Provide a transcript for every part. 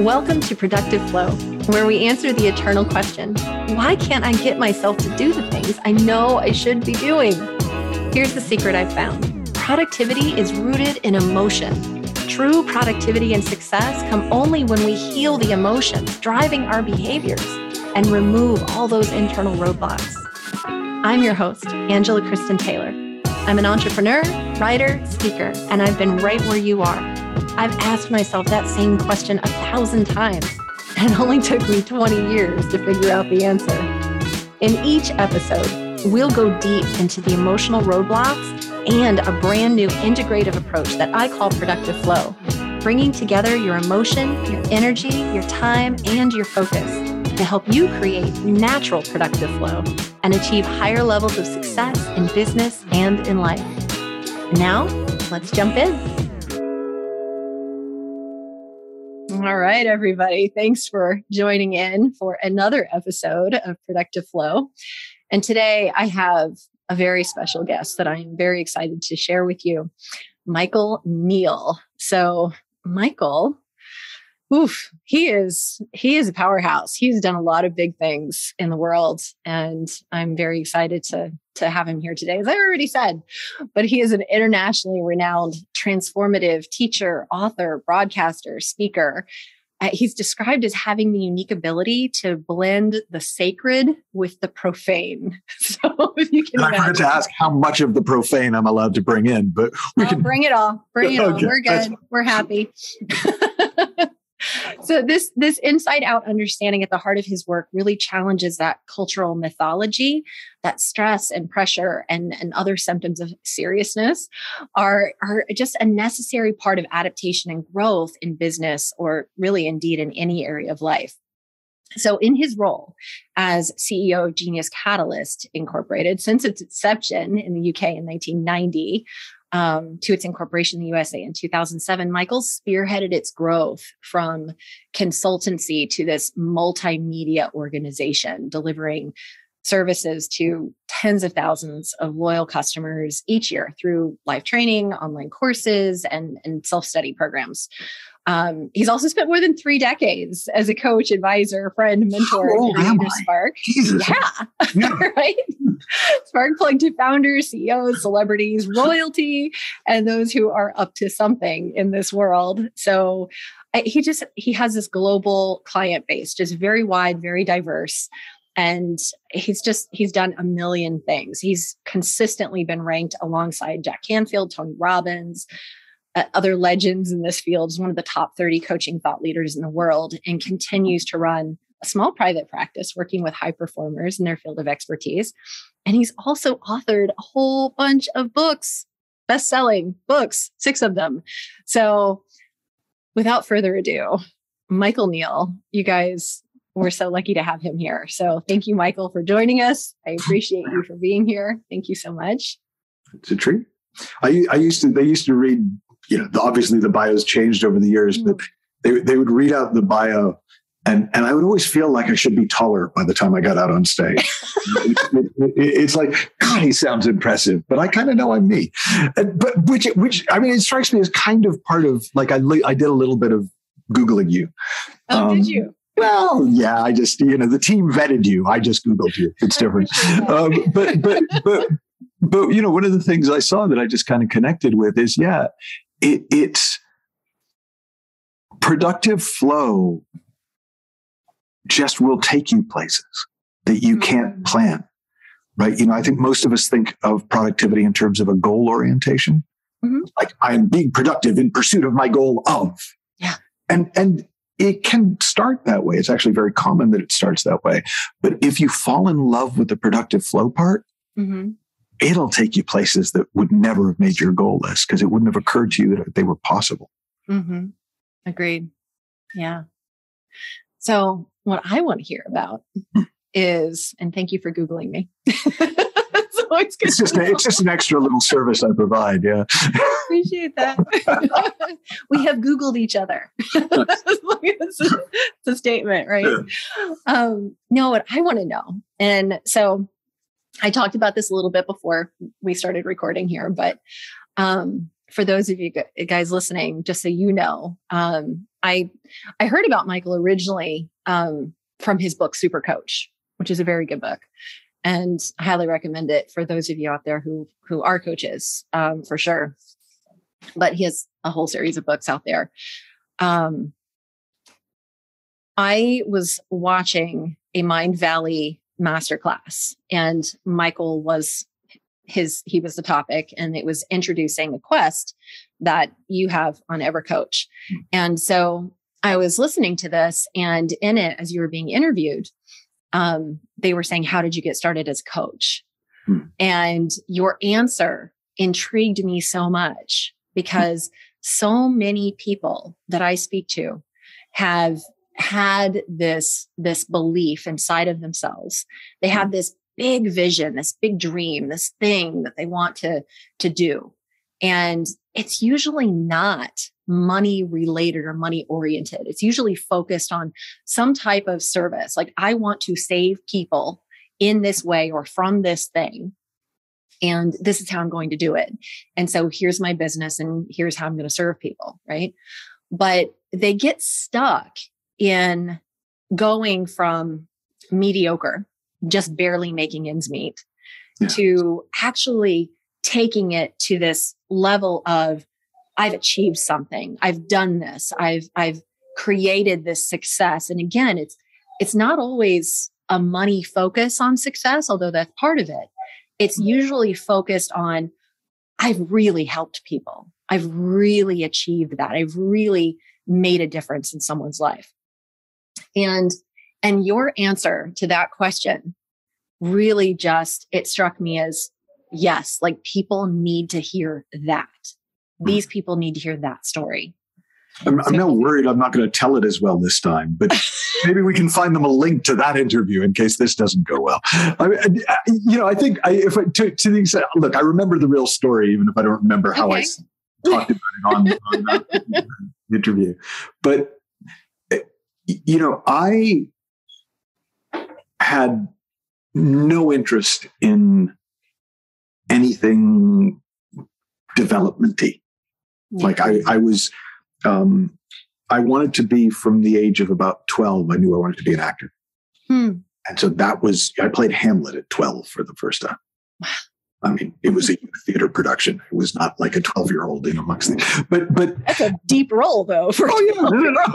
Welcome to Productive Flow, where we answer the eternal question why can't I get myself to do the things I know I should be doing? Here's the secret I've found productivity is rooted in emotion. True productivity and success come only when we heal the emotions driving our behaviors and remove all those internal roadblocks. I'm your host, Angela Kristen Taylor. I'm an entrepreneur, writer, speaker, and I've been right where you are. I've asked myself that same question a thousand times, and it only took me 20 years to figure out the answer. In each episode, we'll go deep into the emotional roadblocks and a brand new integrative approach that I call productive flow, bringing together your emotion, your energy, your time, and your focus to help you create natural productive flow and achieve higher levels of success in business and in life. Now, let's jump in. All right, everybody. Thanks for joining in for another episode of Productive Flow. And today I have a very special guest that I'm very excited to share with you, Michael Neill. So, Michael oof, he is he is a powerhouse. He's done a lot of big things in the world, and I'm very excited to to have him here today, as I already said. But he is an internationally renowned transformative teacher, author, broadcaster, speaker. Uh, he's described as having the unique ability to blend the sacred with the profane. So if you can, I forgot to ask how much of the profane I'm allowed to bring in, but we can bring it all. Bring it okay, all. We're good. We're happy. so this this inside out understanding at the heart of his work really challenges that cultural mythology that stress and pressure and, and other symptoms of seriousness are, are just a necessary part of adaptation and growth in business or really indeed in any area of life. So, in his role as CEO of Genius Catalyst Incorporated, since its inception in the UK in 1990, um, to its incorporation in the USA in 2007, Michael spearheaded its growth from consultancy to this multimedia organization, delivering services to tens of thousands of loyal customers each year through live training, online courses, and, and self study programs. Um, he's also spent more than three decades as a coach, advisor, friend, mentor to Spark. Jesus. Yeah, yeah. right. Spark plug to founders, CEOs, celebrities, royalty, and those who are up to something in this world. So he just he has this global client base, just very wide, very diverse and he's just he's done a million things. He's consistently been ranked alongside jack canfield tony robbins uh, other legends in this field is one of the top 30 coaching thought leaders in the world and continues to run a small private practice working with high performers in their field of expertise. And he's also authored a whole bunch of books best-selling books six of them. So without further ado michael neill you guys we're so lucky to have him here. So thank you, Michael, for joining us. I appreciate you for being here. Thank you so much. It's a treat. I, I used to, they used to read, you know, obviously the bios changed over the years, mm-hmm. but they, they would read out the bio and, and I would always feel like I should be taller by the time I got out on stage. it, it, it's like, God, he sounds impressive, but I kind of know I'm me. And, but which, which, I mean, it strikes me as kind of part of like, I, I did a little bit of Googling you. Oh, um, did you? Well, yeah, I just, you know, the team vetted you. I just Googled you. It's different. Um, but, but, but, but, you know, one of the things I saw that I just kind of connected with is, yeah, it, it's productive flow just will take you places that you can't mm-hmm. plan. Right. You know, I think most of us think of productivity in terms of a goal orientation. Mm-hmm. Like I'm being productive in pursuit of my goal of. Yeah. And, and it can start that way. It's actually very common that it starts that way. But if you fall in love with the productive flow part, mm-hmm. it'll take you places that would never have made your goal list because it wouldn't have occurred to you that they were possible. Mm-hmm. Agreed. Yeah. So, what I want to hear about is, and thank you for Googling me. it's, it's just a, it's just an extra little service I provide. Yeah, appreciate that. we have Googled each other. it's, a, it's, a, statement, right? Yeah. Um, no, what I want to know, and so I talked about this a little bit before we started recording here, but um, for those of you guys listening, just so you know, um, I I heard about Michael originally um, from his book Super Coach, which is a very good book, and I highly recommend it for those of you out there who who are coaches um, for sure. But he has a whole series of books out there. Um, I was watching a Mindvalley masterclass, and Michael was his he was the topic and it was introducing a quest that you have on evercoach and so i was listening to this and in it as you were being interviewed um, they were saying how did you get started as a coach hmm. and your answer intrigued me so much because hmm. so many people that i speak to have had this this belief inside of themselves they have hmm. this big vision, this big dream, this thing that they want to, to do. And it's usually not money related or money oriented. It's usually focused on some type of service. Like, I want to save people in this way or from this thing. And this is how I'm going to do it. And so here's my business and here's how I'm going to serve people. Right. But they get stuck in going from mediocre just barely making ends meet yeah. to actually taking it to this level of I've achieved something. I've done this. I've I've created this success. And again, it's it's not always a money focus on success, although that's part of it. It's mm-hmm. usually focused on I've really helped people. I've really achieved that. I've really made a difference in someone's life. And and your answer to that question really just, it struck me as yes, like people need to hear that. These people need to hear that story. I'm, I'm not worried I'm not going to tell it as well this time, but maybe we can find them a link to that interview in case this doesn't go well. I, I, you know, I think I, if I, to, to the extent, look, I remember the real story, even if I don't remember how okay. I talked about it on, on that interview. But, eh, you know, I had no interest in anything developmenty. Like I, I was, um, I wanted to be from the age of about 12. I knew I wanted to be an actor. Hmm. And so that was, I played Hamlet at 12 for the first time. I mean, it was a theater production. It was not like a 12 year old in amongst the, but, but that's a deep role though. For oh,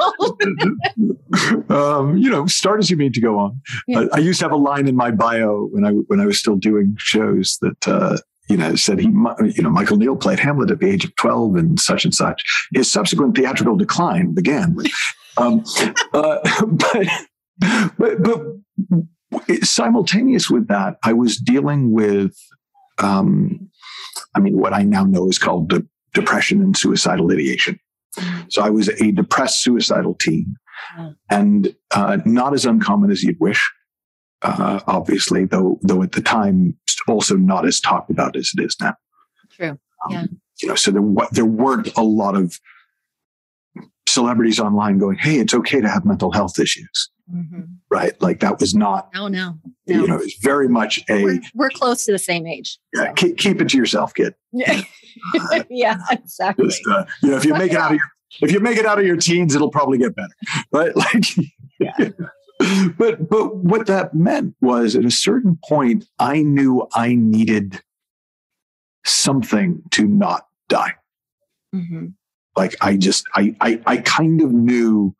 yeah. um, you know, start as you mean to go on. Yeah. Uh, I used to have a line in my bio when I, when I was still doing shows that, uh, you know, said he, you know, Michael Neill played Hamlet at the age of 12 and such and such. His subsequent theatrical decline began. um, uh, but, but, but simultaneous with that, I was dealing with um, I mean, what I now know is called de- depression and suicidal ideation. So I was a depressed suicidal teen and uh, not as uncommon as you'd wish. Uh, obviously, though, though at the time, also not as talked about as it is now. True. Um, yeah. You know, so there, there weren't a lot of celebrities online going, "Hey, it's okay to have mental health issues." Mm-hmm. Right? Like that was not. No, no, no. You know, it's very much a. We're, we're, close to the same age. Yeah, so. keep, keep, it to yourself, kid. Yeah, yeah, exactly. Just, uh, you know, if you make it out of your if you make it out of your teens, it'll probably get better, right? Like, yeah. But but what that meant was, at a certain point, I knew I needed something to not die. Mm-hmm. Like I just I I, I kind of knew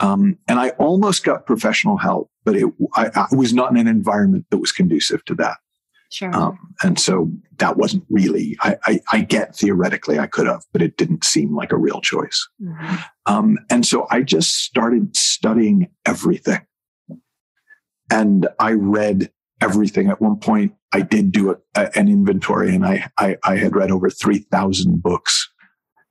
um, and I almost got professional help, but it, I, I, was not in an environment that was conducive to that. Sure. Um, and so that wasn't really, I, I, I, get theoretically I could have, but it didn't seem like a real choice. Mm-hmm. Um, and so I just started studying everything. And I read everything. At one point, I did do a, a, an inventory and I, I, I had read over 3,000 books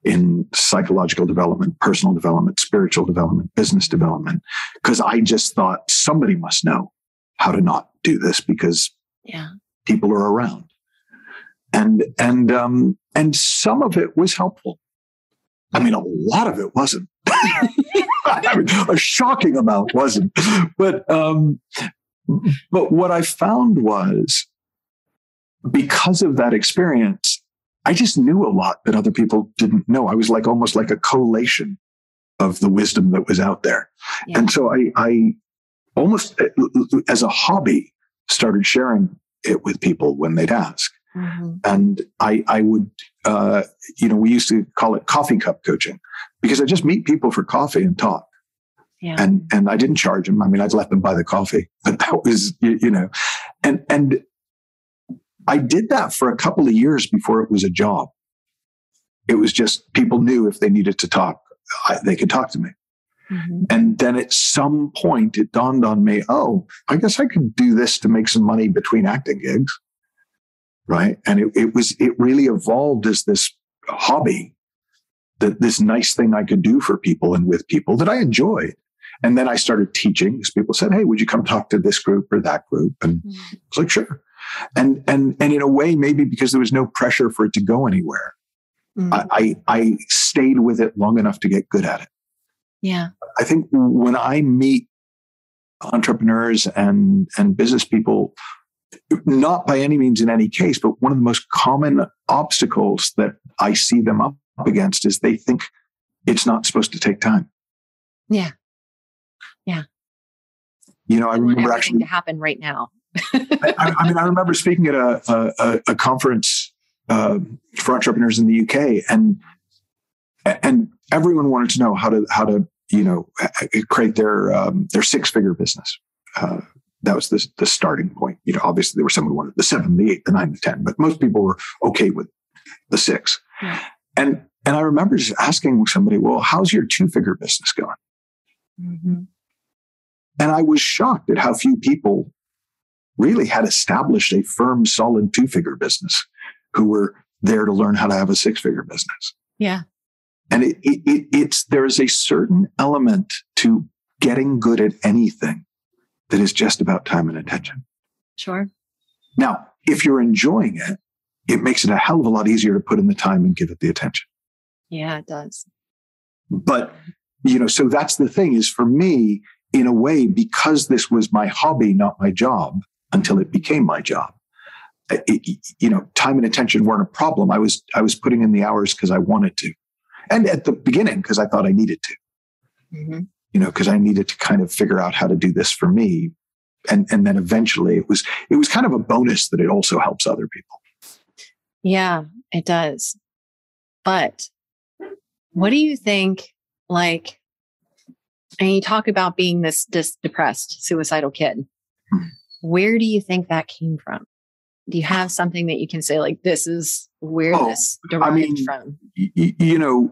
in psychological development, personal development, spiritual development, business development, because I just thought somebody must know how to not do this because yeah. People are around. And and um and some of it was helpful. I mean, a lot of it wasn't. I mean, a shocking amount wasn't. But um, but what I found was because of that experience, I just knew a lot that other people didn't know. I was like almost like a collation of the wisdom that was out there. Yeah. And so I, I almost as a hobby started sharing it with people when they'd ask. Mm-hmm. And I, I would, uh, you know, we used to call it coffee cup coaching because I just meet people for coffee and talk. Yeah. And, and I didn't charge them. I mean, I'd let them buy the coffee, but that was, you, you know, and, and I did that for a couple of years before it was a job. It was just people knew if they needed to talk, I, they could talk to me. Mm-hmm. And then at some point, it dawned on me, oh, I guess I could do this to make some money between acting gigs. Right. And it, it was, it really evolved as this hobby, that this nice thing I could do for people and with people that I enjoyed. And then I started teaching because people said, Hey, would you come talk to this group or that group? And mm-hmm. I was like, sure. And, and, and in a way, maybe because there was no pressure for it to go anywhere, mm-hmm. I, I, I stayed with it long enough to get good at it. Yeah. I think when I meet entrepreneurs and, and business people, not by any means in any case, but one of the most common obstacles that I see them up against is they think it's not supposed to take time. Yeah. Yeah. You know, I remember actually to happen right now. I, I, mean, I remember speaking at a, a, a conference uh, for entrepreneurs in the UK, and and everyone wanted to know how to how to you know, create their um, their six figure business. Uh, that was the, the starting point. You know, obviously there were some who wanted the seven, the eight, the nine, the ten, but most people were okay with the six. Yeah. And and I remember just asking somebody, "Well, how's your two figure business going?" Mm-hmm. And I was shocked at how few people really had established a firm, solid two figure business who were there to learn how to have a six figure business. Yeah. And it, it, it's, there is a certain element to getting good at anything that is just about time and attention. Sure. Now, if you're enjoying it, it makes it a hell of a lot easier to put in the time and give it the attention. Yeah, it does. But, you know, so that's the thing is for me, in a way, because this was my hobby, not my job, until it became my job. It, you know, time and attention weren't a problem. I was I was putting in the hours because I wanted to and at the beginning because I thought I needed to. Mm-hmm. You know, because I needed to kind of figure out how to do this for me, and and then eventually it was it was kind of a bonus that it also helps other people. Yeah, it does. But what do you think? Like, and you talk about being this, this depressed, suicidal kid. Mm-hmm. Where do you think that came from? Do you have something that you can say like this is where oh, this derived I mean, from y- you know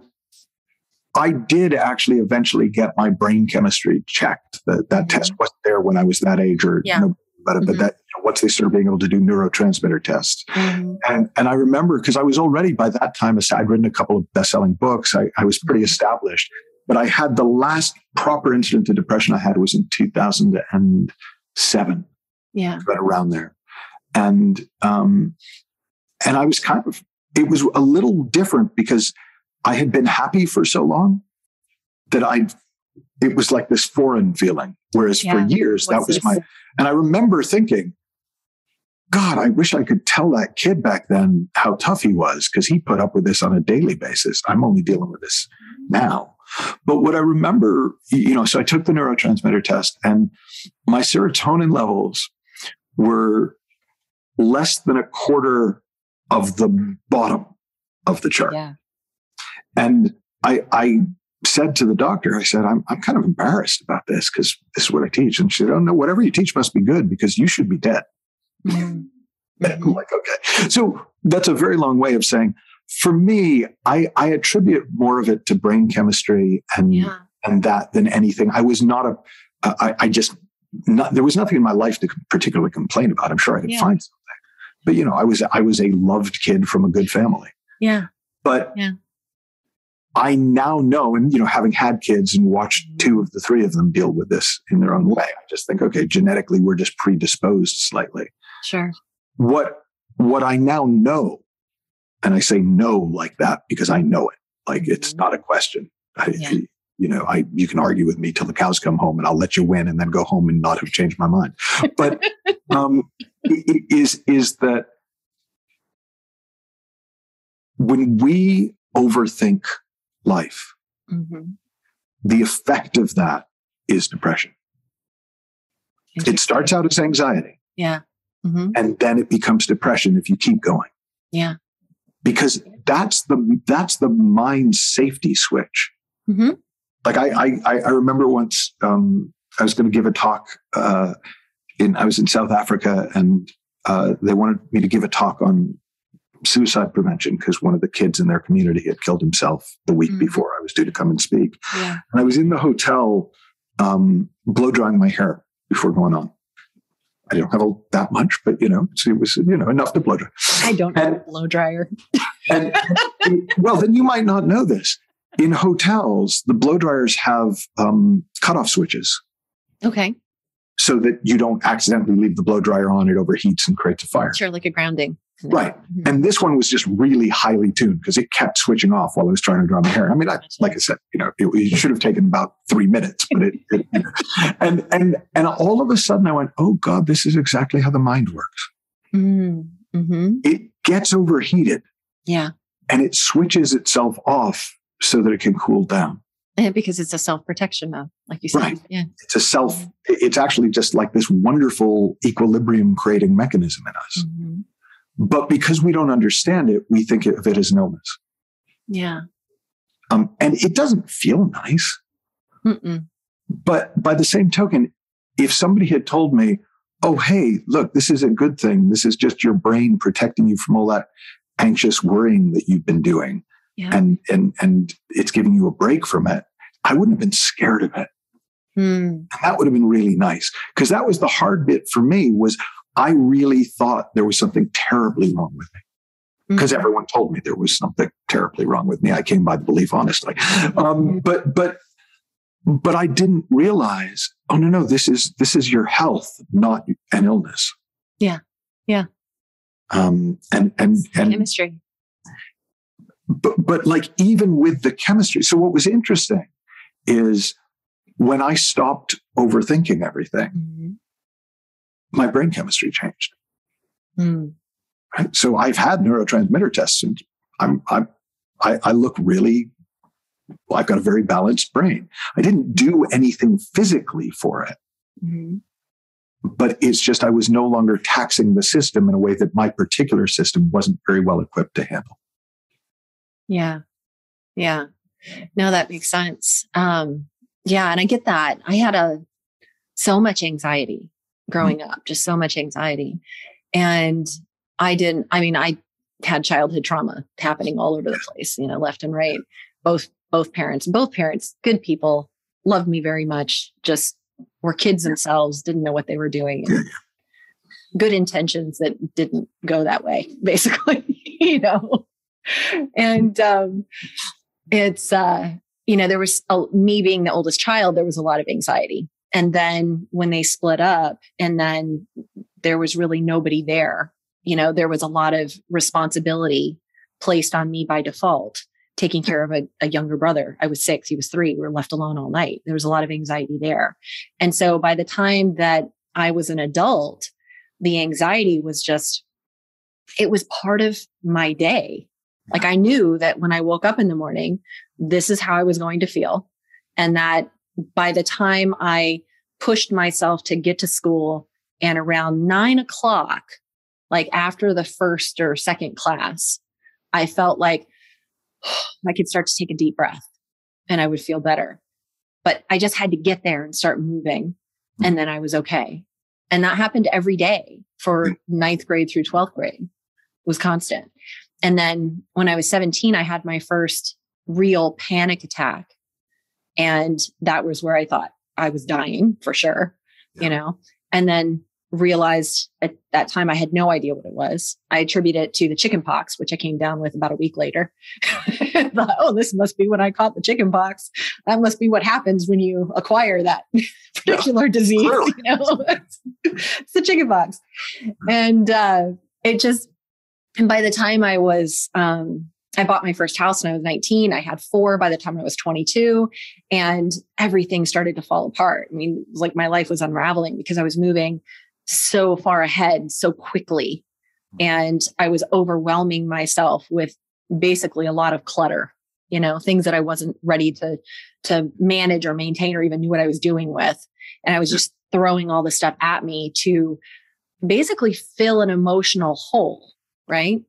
i did actually eventually get my brain chemistry checked that that mm-hmm. test wasn't there when i was that age or yeah. you know, but, mm-hmm. but that you know, once they started being able to do neurotransmitter tests mm-hmm. and and i remember because i was already by that time i'd written a couple of best-selling books i, I was pretty mm-hmm. established but i had the last proper incident of depression i had was in 2007 yeah right around there and um, and I was kind of it was a little different because I had been happy for so long that I it was like this foreign feeling. Whereas yeah. for years What's that was this? my and I remember thinking, God, I wish I could tell that kid back then how tough he was because he put up with this on a daily basis. I'm only dealing with this now. But what I remember, you know, so I took the neurotransmitter test and my serotonin levels were less than a quarter of the bottom of the chart. Yeah. And I, I said to the doctor, I said, I'm, I'm kind of embarrassed about this because this is what I teach. And she said, Oh, no, whatever you teach must be good because you should be dead. Mm-hmm. I'm like, okay. So that's a very long way of saying, for me, I, I attribute more of it to brain chemistry and, yeah. and that than anything. I was not a, I, I just, not, there was nothing in my life to particularly complain about. I'm sure I could yeah. find something but you know, I was I was a loved kid from a good family. Yeah. But yeah. I now know, and you know, having had kids and watched mm-hmm. two of the three of them deal with this in their own way, I just think, okay, genetically we're just predisposed slightly. Sure. What what I now know, and I say no like that because I know it. Like it's mm-hmm. not a question. I, yeah you know, I you can argue with me till the cows come home, and I'll let you win, and then go home and not have changed my mind. But um, is is that when we overthink life, mm-hmm. the effect of that is depression. It starts out as anxiety. Yeah. Mm-hmm. And then it becomes depression if you keep going. Yeah. Because that's the that's the mind safety switch. Mm-hmm. Like I I I remember once um, I was going to give a talk uh, in I was in South Africa and uh, they wanted me to give a talk on suicide prevention because one of the kids in their community had killed himself the week Mhm. before I was due to come and speak. Yeah. And I was in the hotel um, blow drying my hair before going on. I don't have a, that much, but you know, so it was you know enough to blow dry. I don't And- have a blow dryer. And well, then you might not know this. In hotels, the blow dryers have um, cutoff switches Okay. so that you don't accidentally leave the blow dryer on. It overheats and creates a fire. Sure, like a grounding. Right. Mhm. And this one was just really highly tuned because it kept switching off while I was trying to dry my hair. I mean, I, like I said, you know, it, it should have taken about three minutes, but it, it and and and all of a sudden I went, oh God, this is exactly how the mind works. Mm, mhm. It gets overheated Yeah. and it switches itself off so that it can cool down. And because it's a self protection mode, like you said. Right. Yeah. It's a self. It's actually just like this wonderful equilibrium creating mechanism in us. Mhm. But because we don't understand it, we think of it as an illness. Yeah. Um, and it doesn't feel nice. Mm-mm. But by the same token, if somebody had told me, oh, hey, look, this is a good thing. This is just your brain protecting you from all that anxious worrying that you've been doing. Yeah. And, and, and it's giving you a break from it. I wouldn't have been scared of it. Mm. And that would have been really nice because that was the hard bit for me was I really thought there was something terribly wrong with me because Mhm. everyone told me there was something terribly wrong with me. I came by the belief honestly. Um, but, but, but I didn't realize, oh no, no, this is, this is your health, not an illness. Yeah. Yeah. Um, and, and, and, chemistry. But, but like even with the chemistry. So what was interesting is when I stopped overthinking everything, Mhm. my brain chemistry changed. Mm. Right? So I've had neurotransmitter tests and I'm, I'm, I, I look really, well, I've got a very balanced brain. I didn't do anything physically for it, Mhm. but it's just I was no longer taxing the system in a way that my particular system wasn't very well equipped to handle. Yeah. Yeah. No, that makes sense. Um, yeah. And I get that. I had a, so much anxiety growing up, just so much anxiety. And I didn't, I mean, I had childhood trauma happening all over the place, you know, left and right. Both, both parents, both parents, good people, loved me very much, just were kids themselves, didn't know what they were doing. and Good intentions that didn't go that way, basically, you know. And um, it's, uh, you know, there was a, me being the oldest child, there was a lot of anxiety. And then when they split up, and then there was really nobody there, you know, there was a lot of responsibility placed on me by default, taking care of a, a younger brother. I was six, he was three. We were left alone all night. There was a lot of anxiety there. And so by the time that I was an adult, the anxiety was just, it was part of my day. Like I knew that when I woke up in the morning, this is how I was going to feel. And that by the time I pushed myself to get to school and around nine o'clock, like after the first or second class, I felt like I could start to take a deep breath and I would feel better. But I just had to get there and start moving. Hmm. And then I was okay. And that happened every day for hmm. ninth grade through 12th grade. Was constant. And then when I was 17, I had my first real panic attack. And that was where I thought I was dying for sure, you know, and then realized at that time I had no idea what it was. I attribute it to the chicken pox, which I came down with about a week later. Thought, oh, this must be when I caught the chicken pox. That must be what happens when you acquire that particular disease. clearly. You know, it's the chicken pox. And uh, it just, and by the time I was, um, I bought my first house when I was 19. I had four by the time I was 22, and everything started to fall apart. I mean, like my life was unraveling because I was moving so far ahead so quickly. And I was overwhelming myself with basically a lot of clutter you know, things that I wasn't ready to to manage or maintain or even knew what I was doing with. And I was just throwing all this stuff at me to basically fill an emotional hole, right?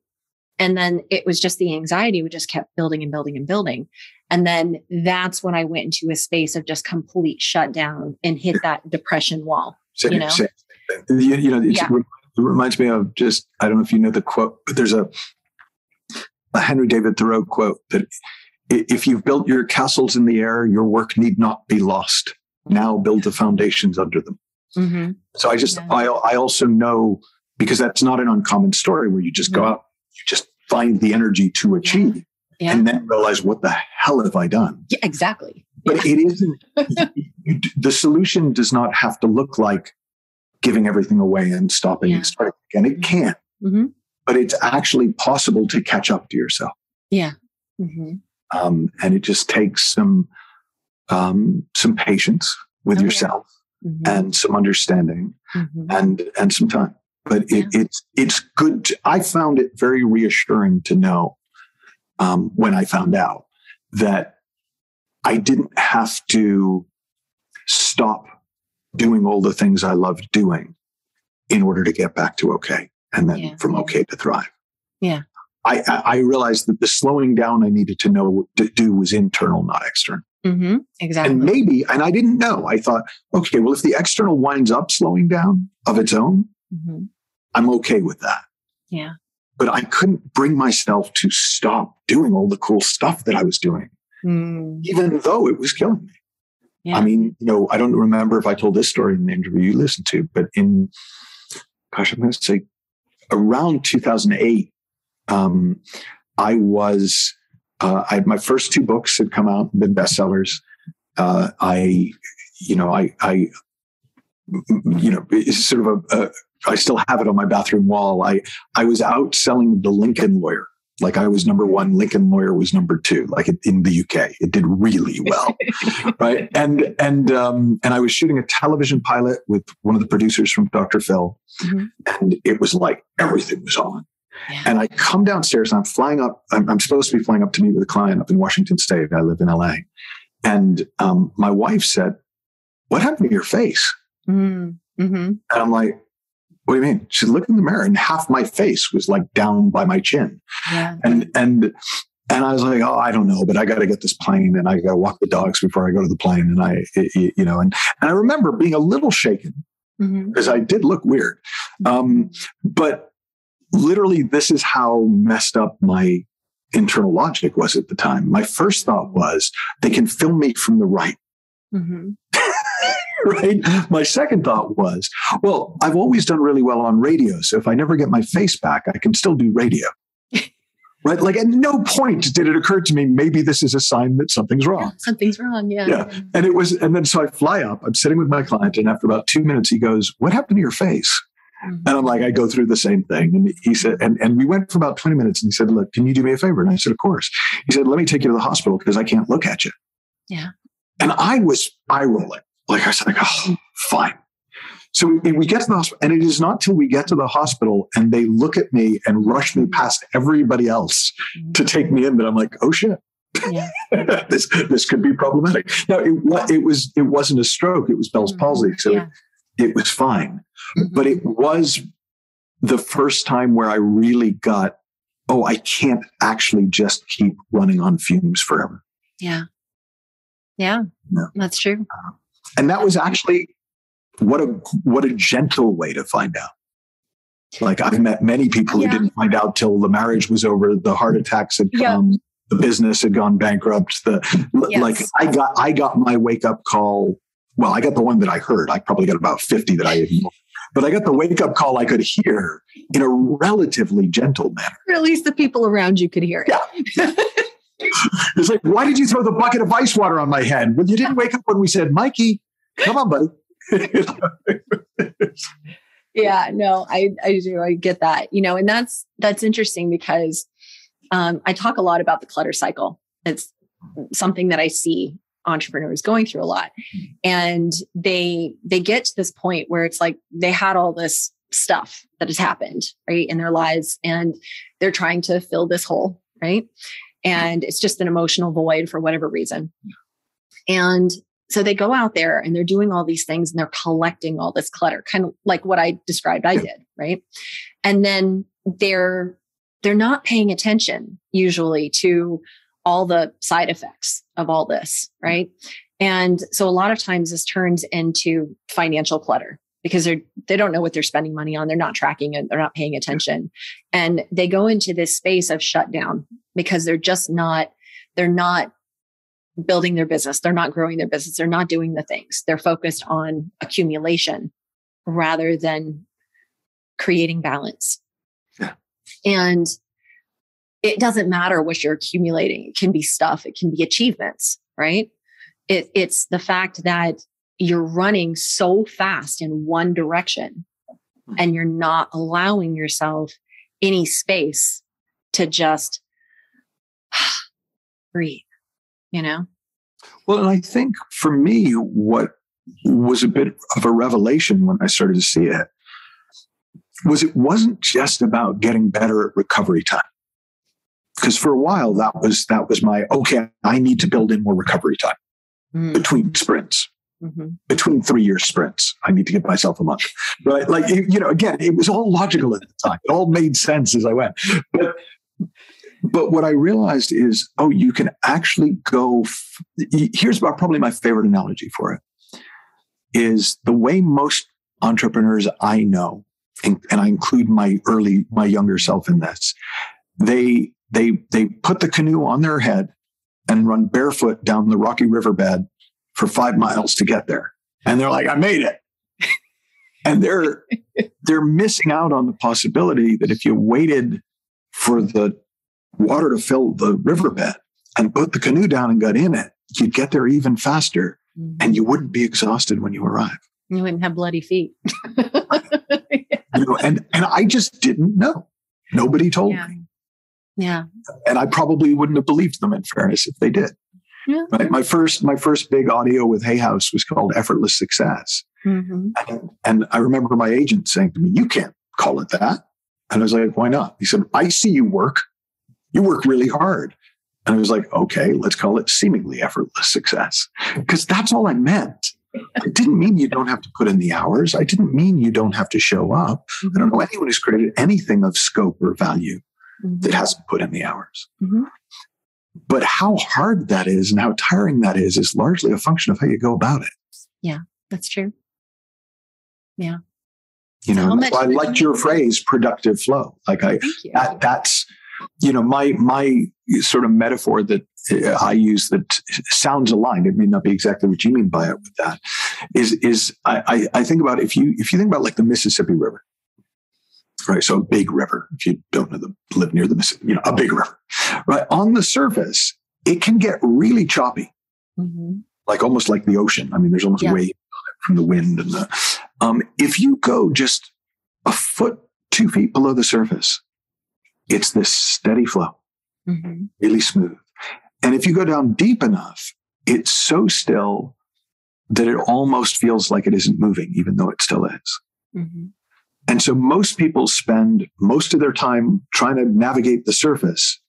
And then it was just the anxiety we just kept building and building and building. And then that's when I went into a space of just complete shutdown and hit that depression wall. Same, you know, same. You, you know, yeah. it reminds me of just, I don't know if you know the quote, but there's a, a Henry David Thoreau quote that if you've built your castles in the air, your work need not be lost. Now build the foundations under them. Mm-hmm. So I just, yeah. I, I also know because that's not an uncommon story where you just go out, you just find the energy to achieve yeah. Yeah. and then realize what the hell have I done? Yeah, exactly. But it isn't, you, the solution does not have to look like giving everything away and stopping and starting again. It mm-hmm. can, mm-hmm. but it's actually possible to catch up to yourself. Yeah. Mm-hmm. Um, and it just takes some um, some patience with oh, yourself yeah. mm-hmm. and some understanding mm-hmm. and and some time. But it, yeah. it's it's good. To, I found it very reassuring to know um, when I found out that I didn't have to stop doing all the things I loved doing in order to get back to okay, and then yeah. from okay to thrive. Yeah. I, I realized that the slowing down I needed to know to do was internal, not external. Mm-hmm, exactly. And maybe, and I didn't know. I thought, okay, well, if the external winds up slowing down of its own, mm-hmm. I'm okay with that. Yeah. But I couldn't bring myself to stop doing all the cool stuff that I was doing, mm. even though it was killing me. Yeah. I mean, you know, I don't remember if I told this story in the interview you listened to, but in, gosh, I'm going to say around 2008, um, I was, uh, I, my first two books had come out and been bestsellers. Uh, I, you know, I, I, you know, it's sort of a, a, I still have it on my bathroom wall. I, I was out selling the Lincoln lawyer. Like I was number one, Lincoln Lawyer was number two. Like in the UK, it did really well, right? And and um, and I was shooting a television pilot with one of the producers from Dr. Phil, mm-hmm. and it was like everything was on. And I come downstairs and I'm flying up. I'm, I'm, supposed to be flying up to meet with a client up in Washington State. I live in LA. And um, my wife said, What happened to your face? Mm-hmm. And I'm like, What do you mean? She looked in the mirror and half my face was like down by my chin. Yeah. And, and, and I was like, oh, I don't know, but I got to get this plane and I got to walk the dogs before I go to the plane. And I, you know, and, and I remember being a little shaken because mm-hmm. I did look weird. Um, but literally, this is how messed up my internal logic was at the time. My first thought was they can film me from the right. Mm-hmm. right? My second thought was, well, I've always done really well on radio. So if I never get my face back, I can still do radio. right? Like at no point did it occur to me, maybe this is a sign that something's wrong. Something's wrong. Yeah. Yeah. And it was, and then so I fly up, I'm sitting with my client, and after about two minutes, he goes, What happened to your face? Mm-hmm. And I'm like, I go through the same thing. And he said, and, and we went for about 20 minutes and he said, Look, can you do me a favor? And I said, Of course. He said, Let me take you to the hospital because I can't look at you. Yeah. And I was eye rolling. Like I said, like, oh, fine. So we, get to the hospital, and it is not till we get to the hospital and they look at me and rush me past everybody else mm-hmm. to take me in that I'm like, oh shit. Yeah. this this could be problematic. Now it, it was it wasn't a stroke; it was Bell's mm-hmm. palsy, so yeah. it, it was fine. Mm-hmm. But it was the first time where I really got, oh, I can't actually just keep running on fumes forever. Yeah. Yeah. That's true. Uh, and that was actually what a what a gentle way to find out. Like I've met many people yeah. who didn't find out till the marriage was over, the heart attacks had come, yeah. the business had gone bankrupt. The yes. like I got I got my wake up call. Well, I got the one that I heard. I probably got about 50 that I ignored. But I got the wake up call I could hear in a relatively gentle manner. Or at least the people around you could hear it. Yeah. it's like, why did you throw the bucket of ice water on my head? Well, you didn't wake up when we said, Mikey, come on, buddy. yeah, no, I, I do. I get that, you know, and that's, that's interesting because um, I talk a lot about the clutter cycle. It's something that I see entrepreneurs going through a lot and they they get to this point where it's like they had all this stuff that has happened right in their lives and they're trying to fill this hole right and it's just an emotional void for whatever reason. And so they go out there and they're doing all these things and they're collecting all this clutter, kind of like what I described I did, right? And then they're they're not paying attention usually to all the side effects of all this, right? And so a lot of times this turns into financial clutter because they're they don't know what they're spending money on. They're not tracking it. They're not paying attention. And they go into this space of shutdown because they're just not they're not building their business. They're not growing their business. They're not doing the things. They're focused on accumulation rather than creating balance. Yeah. and it doesn't matter what you're accumulating. It can be stuff. It can be achievements right? It, it's the fact that you're running so fast in one direction hmm. and you're not allowing yourself any space to just breathe, you know? Well, and I think for me, what was a bit of a revelation when I started to see it was it wasn't just about getting better at recovery time. Because for a while that was that was my okay, I need to build in more recovery time mm. between sprints mm-hmm. between three year sprints. I need to give myself a month, right? Like, you know, again, it was all logical at the time. It all made sense as I went. But, but what I realized is, oh, you can actually go. F- here's about probably my favorite analogy for it is the way most entrepreneurs I know, and, and I include my early, my younger self in this, they, they, they put the canoe on their head and run barefoot down the rocky riverbed for five miles to get there. And they're like, I made it. and they're they're missing out on the possibility that if you waited for the water to fill the riverbed and put the canoe down and got in it, you'd get there even faster mm-hmm. and you wouldn't be exhausted when you arrive. You wouldn't have bloody feet. you know, and and I just didn't know. Nobody told yeah. me. Yeah. And I probably wouldn't have believed them in fairness if they did. Yeah. Right? My first my first big audio with Hay House was called Effortless Success. Mm-hmm. And, and I remember my agent saying to me, You can't call it that. And I was like, Why not? He said, I see you work. You work really hard. And I was like, Okay, let's call it seemingly effortless success. Because that's all I meant. I didn't mean you don't have to put in the hours. I didn't mean you don't have to show up. Mm-hmm. I don't know anyone who's created anything of scope or value mm-hmm. that hasn't put in the hours. But how hard that is and how tiring that is is largely a function of how you go about it. Yeah, that's true. Yeah. You know, I liked your phrase productive flow. Like I that, that's you know, my my sort of metaphor that uh, I use that sounds aligned. It may not be exactly what you mean by it with that. Is is I, I think about if you if you think about like the Mississippi River, right? So a big river, if you don't know the, live near the Mississippi, you know, a big river, right? On the surface, it can get really choppy, mm-hmm. like almost like the ocean. I mean, there's almost yeah. waves from the wind and the, um, if you go just a foot, two feet below the surface, it's this steady flow, mm-hmm. really smooth. And if you go down deep enough, it's so still that it almost feels like it isn't moving, even though it still is. Mm-hmm. And so most people spend most of their time trying to navigate the surface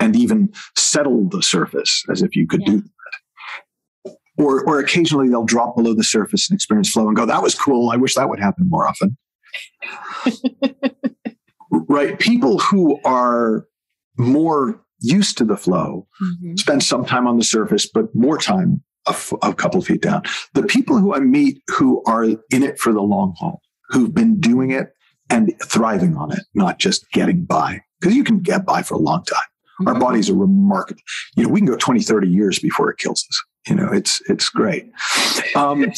and even settle the surface as if you could yeah. do that. Or, or occasionally they'll drop below the surface and experience flow and go, that was cool. I wish that would happen more often. right. People who are more used to the flow mm-hmm. spend some time on the surface, but more time a, f- a couple feet down. The people who I meet who are in it for the long haul who've been doing it and thriving on it, not just getting by. Because you can get by for a long time. Mm-hmm. Our bodies are remarkable. You know, we can go 20, 30 years before it kills us. You know, it's it's great. Um,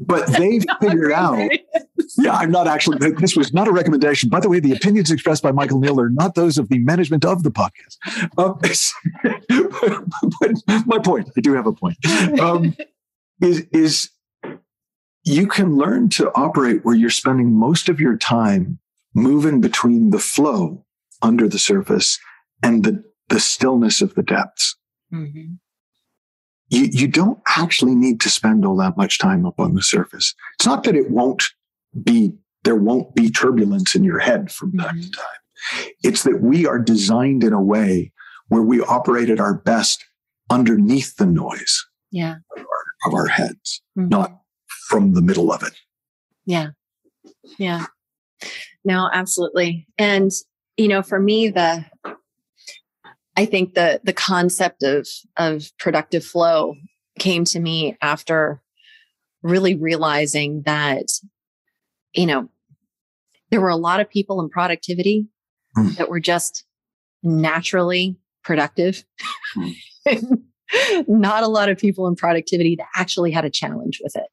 but they've figured out. Yeah, I'm not actually. This was not a recommendation. By the way, the opinions expressed by Michael Neill are not those of the management of the podcast. Um, but my point, I do have a point, um, is is you can learn to operate where you're spending most of your time moving between the flow under the surface and the, the stillness of the depths. Mm-hmm. You, you don't actually need to spend all that much time up on the surface. It's not that it won't be, there won't be turbulence in your head from mm-hmm. time to time. It's that we are designed in a way where we operate at our best underneath the noise Yeah. of our, of our heads, Mhm. not from the middle of it. Yeah. Yeah. No, absolutely. And you know, for me the I think the the concept of of productive flow came to me after really realizing that you know there were a lot of people in productivity Mm. that were just naturally productive. Mm. Not a lot of people in productivity that actually had a challenge with it.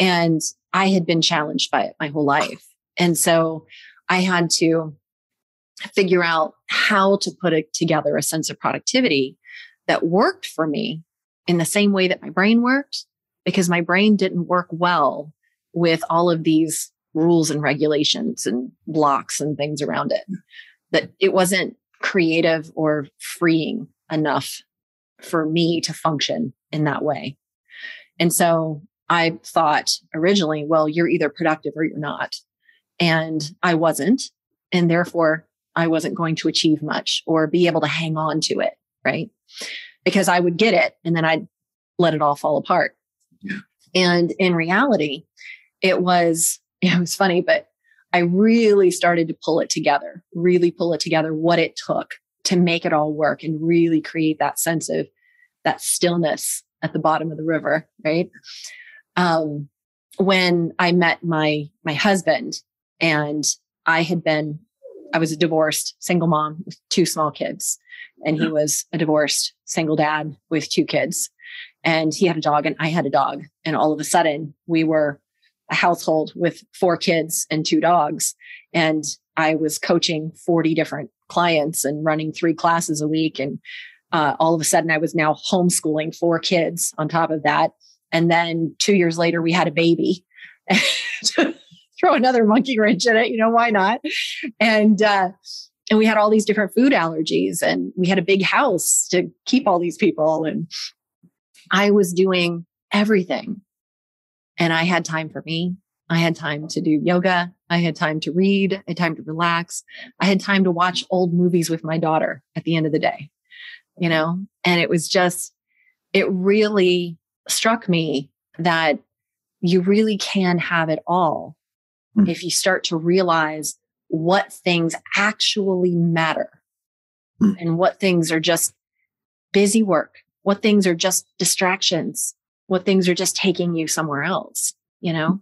And I had been challenged by it my whole life. And so I had to figure out how to put it together a sense of productivity that worked for me in the same way that my brain worked, because my brain didn't work well with all of these rules and regulations and blocks and things around it. That it wasn't creative or freeing enough for me to function in that way. And so I thought originally, well, you're either productive or you're not. And I wasn't. And therefore, I wasn't going to achieve much or be able to hang on to it. Right. Because I would get it and then I'd let it all fall apart. Yeah. And in reality, it was, it was funny, but I really started to pull it together, really pull it together, what it took to make it all work and really create that sense of that stillness at the bottom of the river. Right. Um, when I met my my husband and I had been I was a divorced single mom with two small kids and he was a divorced single dad with two kids and he had a dog and I had a dog. And all of a sudden we were a household with four kids and two dogs and I was coaching 40 different clients and running three classes a week. And uh, all of a sudden I was now homeschooling four kids on top of that and then two years later we had a baby. Throw another monkey wrench in it you know why not? And uh and we had all these different food allergies and we had a big house to keep all these people. And i was doing everything. And i had time for me. I had time to do yoga. I had time to read. I had time to relax. I had time to watch old movies with my daughter at the end of the day you know? And it was just it really struck me that you really can have it all Mm. if you start to realize what things actually matter Mm. and what things are just busy work, what things are just distractions, what things are just taking you somewhere else, you know?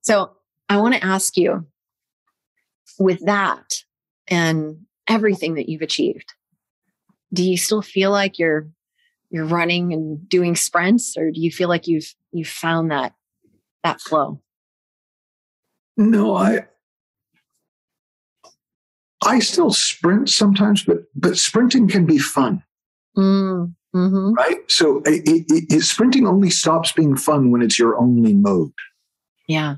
So I want to ask you with that and everything that you've achieved, do you still feel like you're you're running and doing sprints or do you feel like you've you've found that that flow? No, I I still sprint sometimes, but but sprinting can be fun, Mm, hmm right? So it, it, it, sprinting only stops being fun when it's your only mode, Yeah.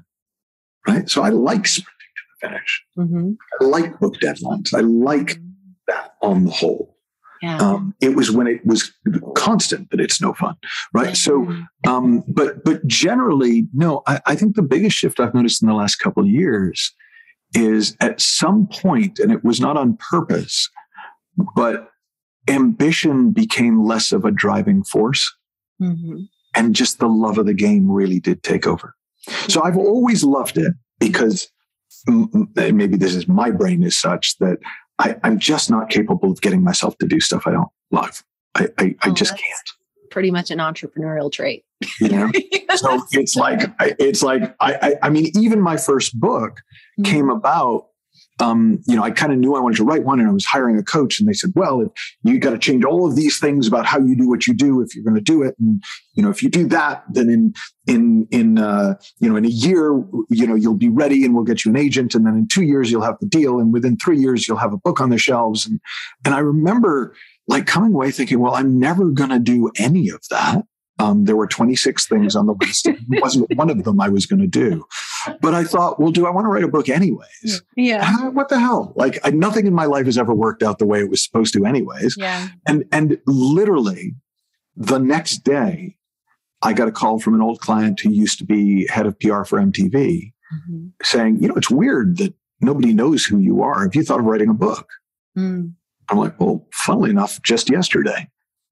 right? So I like sprinting to the finish. hmm I like book deadlines. I like that on the whole. Yeah. Um, it was when it was constant that it's no fun, right? So Um, but but generally, no. I, I think the biggest shift I've noticed in the last couple of years is at some point, and it was not on purpose, but ambition became less of a driving force, Mhm. and just the love of the game really did take over. So I've always loved it because maybe this is my brain is such that I, I'm just not capable of getting myself to do stuff I don't love. I, I, I Oh, just can't. Pretty much an entrepreneurial trait. You know. so it's like I- it's like I, I I mean even my first book mm-hmm. came about um you know I kind of knew I wanted to write one and I was hiring a coach and they said well if you got to change all of these things about how you do what you do if you're going to do it and you know if you do that then in in in uh you know in a year you know you'll be ready and we'll get you an agent and then in 2 years you'll have the deal and within 3 years you'll have a book on the shelves. And and I remember like coming away thinking well I'm never going to do any of that um, there were 26 things on the list. It wasn't one of them I was going to do. But I thought, well, do I want to write a book anyways? Yeah. Ah, what the hell? Like I, nothing in my life has ever worked out the way it was supposed to anyways. Yeah. And, and literally the next day, I got a call from an old client who used to be head of PR for MTV saying, you know, it's weird that nobody knows who you are. Have you thought of writing a book? Mm. I'm like, well, funnily enough, just yesterday.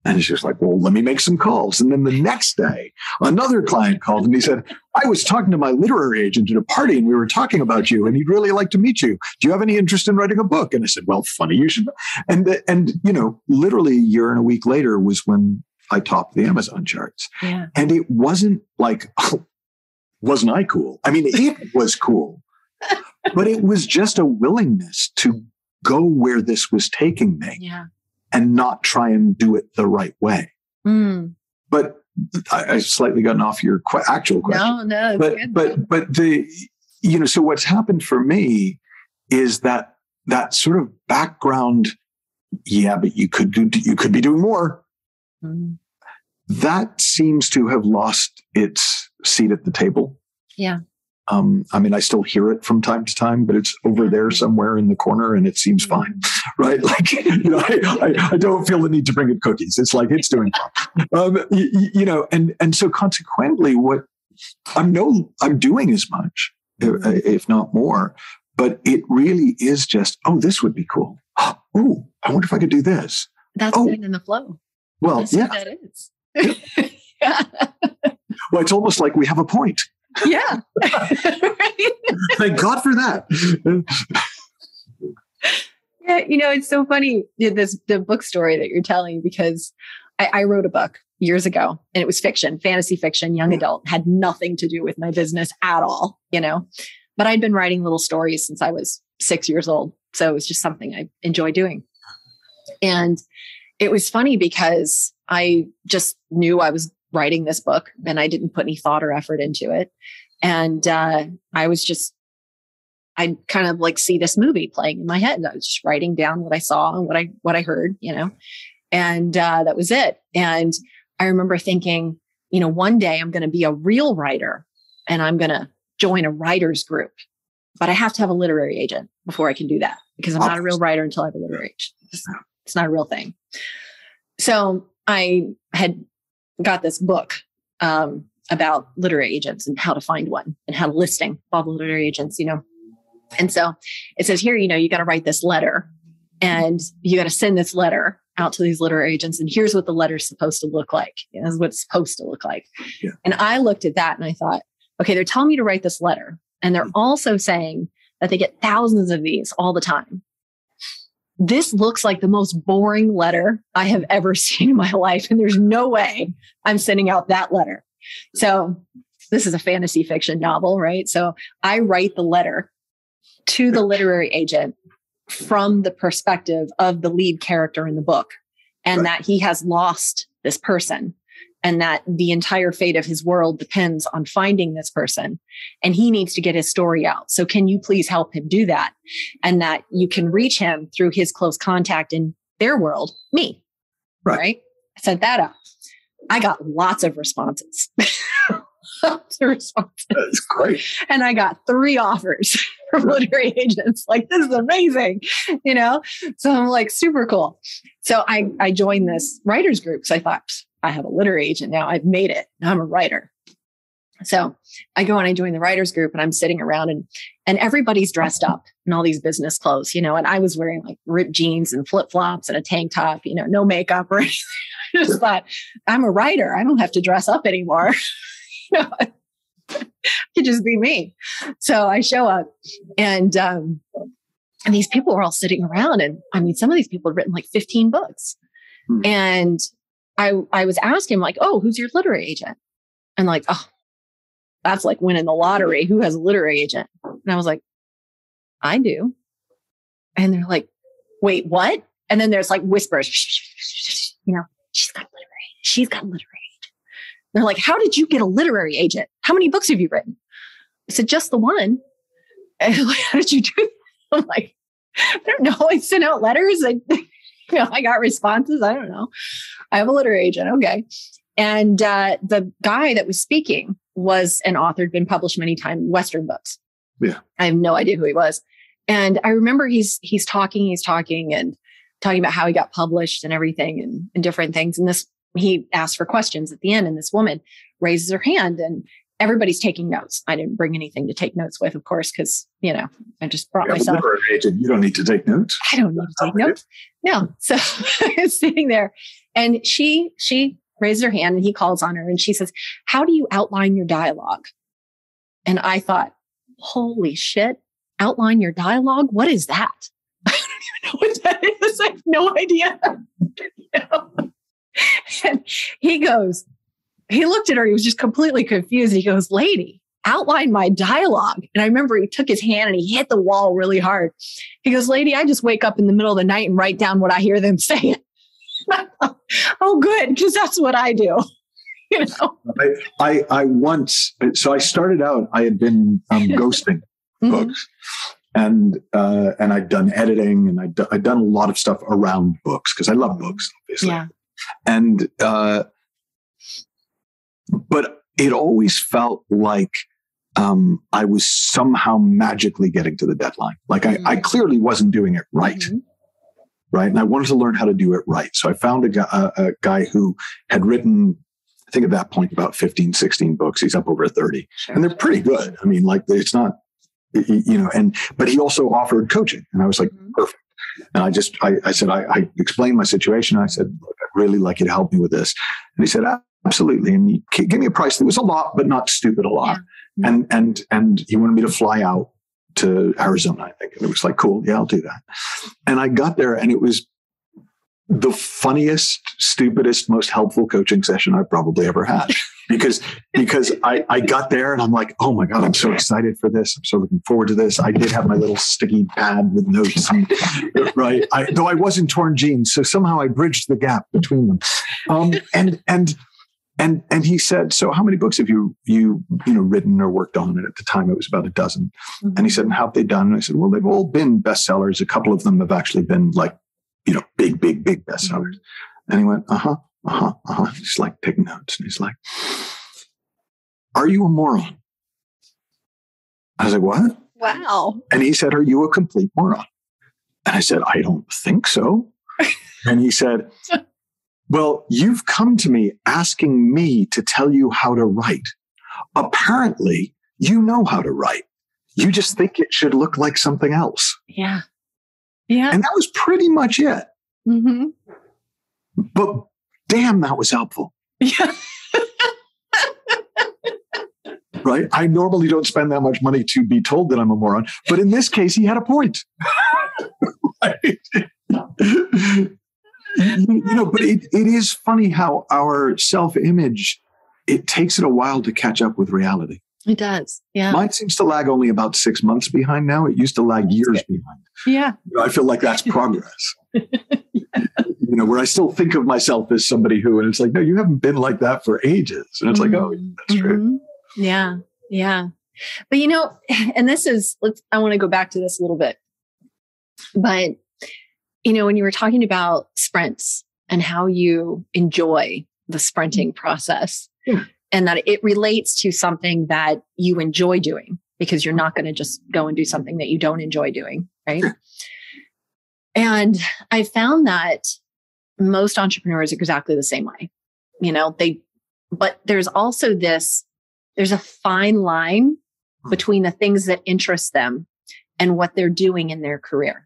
And he's just like, well, let me make some calls. And then the next day, another client called and he said, I was talking to my literary agent at a party and we were talking about you and he'd really like to meet you. Do you have any interest in writing a book? And I said, well, funny you should. And, and, you know, literally a year and a week later was when I topped the Amazon charts. Yeah. And it wasn't like, oh, wasn't I cool? I mean, it was cool, but it was just a willingness to go where this was taking me Yeah. And not try and do it the right way. Mm. But I, I slightly gotten off your que- actual question. No, no. but good. but but the you know so what's happened for me is that that sort of background. Yeah, but you could do you could be doing more. Mm. That seems to have lost its seat at the table. Yeah. Um, I mean, I still hear it from time to time, but it's over there somewhere in the corner, and it seems fine, right? Like, you know, I, I, I don't feel the need to bring it cookies. It's like it's doing fine, um, you, you know, and and so consequently, what I'm no, I'm doing as much, uh, if not more, but it really is just, oh, this would be cool. Oh, I wonder if I could do this. That's Oh. in the flow. Well, That's yeah. that is. yeah. Well, it's almost like we have a point. Yeah. Right? Thank God for that. Yeah, you know, it's so funny this the book story that you're telling because I, I wrote a book years ago and it was fiction, fantasy fiction, young adult, had nothing to do with my business at all, you know. But I'd been writing little stories since I was six years old. So it was just something I enjoy doing. And it was funny because I just knew I was writing this book and I didn't put any thought or effort into it. And uh, I was just I kind of like see this movie playing in my head. I was just writing down what I saw and what I what I heard, you know, and uh, that was it. And I remember thinking, you know, one day I'm going to be a real writer and I'm going to join a writers group, but I have to have a literary agent before I can do that because I'm not a real writer until I have a literary agent. It's, it's not a real thing. So I had got this book um, about literary agents and how to find one and how to listing all the literary agents, you know. And so it says here, you know, you got to write this letter and you got to send this letter out to these literary agents. And here's what the letter's supposed to look like. You know, this is what it's supposed to look like. Yeah. And I looked at that and I thought, okay, they're telling me to write this letter. And they're also saying that they get thousands of these all the time. This looks like the most boring letter I have ever seen in my life. And there's no way I'm sending out that letter. So this is a fantasy fiction novel, right? So I write the letter to the literary agent from the perspective of the lead character in the book and Right. that he has lost this person and that the entire fate of his world depends on finding this person and he needs to get his story out. So can you please help him do that? And that you can reach him through his close contact in their world, me. Right. right? I sent that out. I got lots of responses. lots of responses. That's great. And I got three offers from literary agents. Like, this is amazing, you know? So I'm like, super cool. So I, I joined this writers group because I thought, I have a literary agent now. I've made it. Now I'm a writer. So I go and I join the writers group and I'm sitting around and and everybody's dressed up in all these business clothes, you know, and I was wearing like ripped jeans and flip-flops and a tank top, you know, no makeup or anything. I just thought, I'm a writer. I don't have to dress up anymore. you know, it could just be me. So I show up and um and these people were all sitting around and I mean some of these people had written like 15 books. Hmm. And I I was asking like, "Oh, who's your literary agent?" And like, "Oh, that's like winning the lottery. Who has a literary agent?" And I was like, "I do." And they're like, "Wait, what?" And then there's like whispers, you know, she's got literary. She's got literary. They're like, "How did you get a literary agent? How many books have you written?" I said, "Just the one." And like, how did you do? That? I'm like, I don't know. I sent out letters. I, you know, I got responses. I don't know. I have a literary agent. Okay. And uh, the guy that was speaking was an author, been published many times, Western books. Yeah. I have no idea who he was. And I remember he's he's talking, he's talking and talking about how he got published and everything and, and different things. And this he asked for questions at the end, and this woman raises her hand and everybody's taking notes. I didn't bring anything to take notes with, of course, because you know I just brought Yeah, myself. agent. You don't need to take notes. I don't need to take notes. No. So I was sitting there and she she raised her hand and he calls on her and she says, How do you outline your dialogue? And I thought, holy shit, outline your dialogue? What is that? I don't even know what that is. I have no idea. And he goes, he looked at her, he was just completely confused. He goes, Lady, outline my dialogue. And I remember he took his hand and he hit the wall really hard. He goes, Lady, I just wake up in the middle of the night and write down what I hear them saying. Oh, good, because that's what I do. You know? I, I, I once, so I started out, I had been um, ghosting Mhm. books and, uh, and I'd done editing and I'd, I'd done a lot of stuff around books because I love books, obviously. Yeah. And, uh, but it always felt like, um, I was somehow magically getting to the deadline. Like I, I Mhm. clearly wasn't doing it right. Mhm. Right? And I wanted to learn how to do it right. So I found a guy, a, a guy who had written, I think at that point, about 15, 16 books. He's up over 30 Sure. and they're pretty good. I mean, like it's not, you know, and, but he also offered coaching. And I was like, Mhm. and I just, I, I said, I, I explained my situation. I said, Look, I'd really like you to help me with this. And he said, absolutely. And he gave me a price that was a lot, but not stupid a lot. Yeah. And, and, and he wanted me to fly out to Arizona, I think. And it was like, cool. Yeah, I'll do that. And I got there and it was the funniest, stupidest, most helpful coaching session I've probably ever had. Because because I, I got there and I'm like, oh my God, I'm so excited for this. I'm so looking forward to this. I did have my little sticky pad with notes. And, right. I, though I was in torn jeans. So somehow I bridged the gap between them. Um, and and and and he said, So how many books have you you you know written or worked on? And at the time it was about a dozen. And he said, and how have they done? And I said, well, they've all been bestsellers. A couple of them have actually been like, you know, big, big, big bestsellers. And he went, uh huh, uh huh, uh huh. He's like taking notes. And he's like, are you a moron? I was like, what? Wow. And he said, are you a complete moron? And I said, I don't think so. and he said, well, you've come to me asking me to tell you how to write. Apparently, you know how to write. You just think it should look like something else. Yeah. Yeah. And that was pretty much it. hmm But damn, that was helpful. Yeah. Right. I normally don't spend that much money to be told that I'm a moron, but in this case, he had a point. Right? You know, but it, it is funny how our self image, it takes it a while to catch up with reality. It does. Yeah. Mine seems to lag only about six months behind now. It used to lag years behind. yeah. You know, I feel like that's progress. You know, where I still think of myself as somebody who, and it's like, no, you haven't been like that for ages. And it's like, oh, that's true. Mhm. Yeah. Yeah. But you know, and this is, let's, I want to go back to this a little bit. But, you know, when you were talking about sprints and how you enjoy the sprinting mm-hmm. process Yeah. and that it relates to something that you enjoy doing because you're not going to just go and do something that you don't enjoy doing. Right. Sure. And I found that most entrepreneurs are exactly the same way. You know, they, but there's also this, there's a fine line mm. between the things that interest them and what they're doing in their career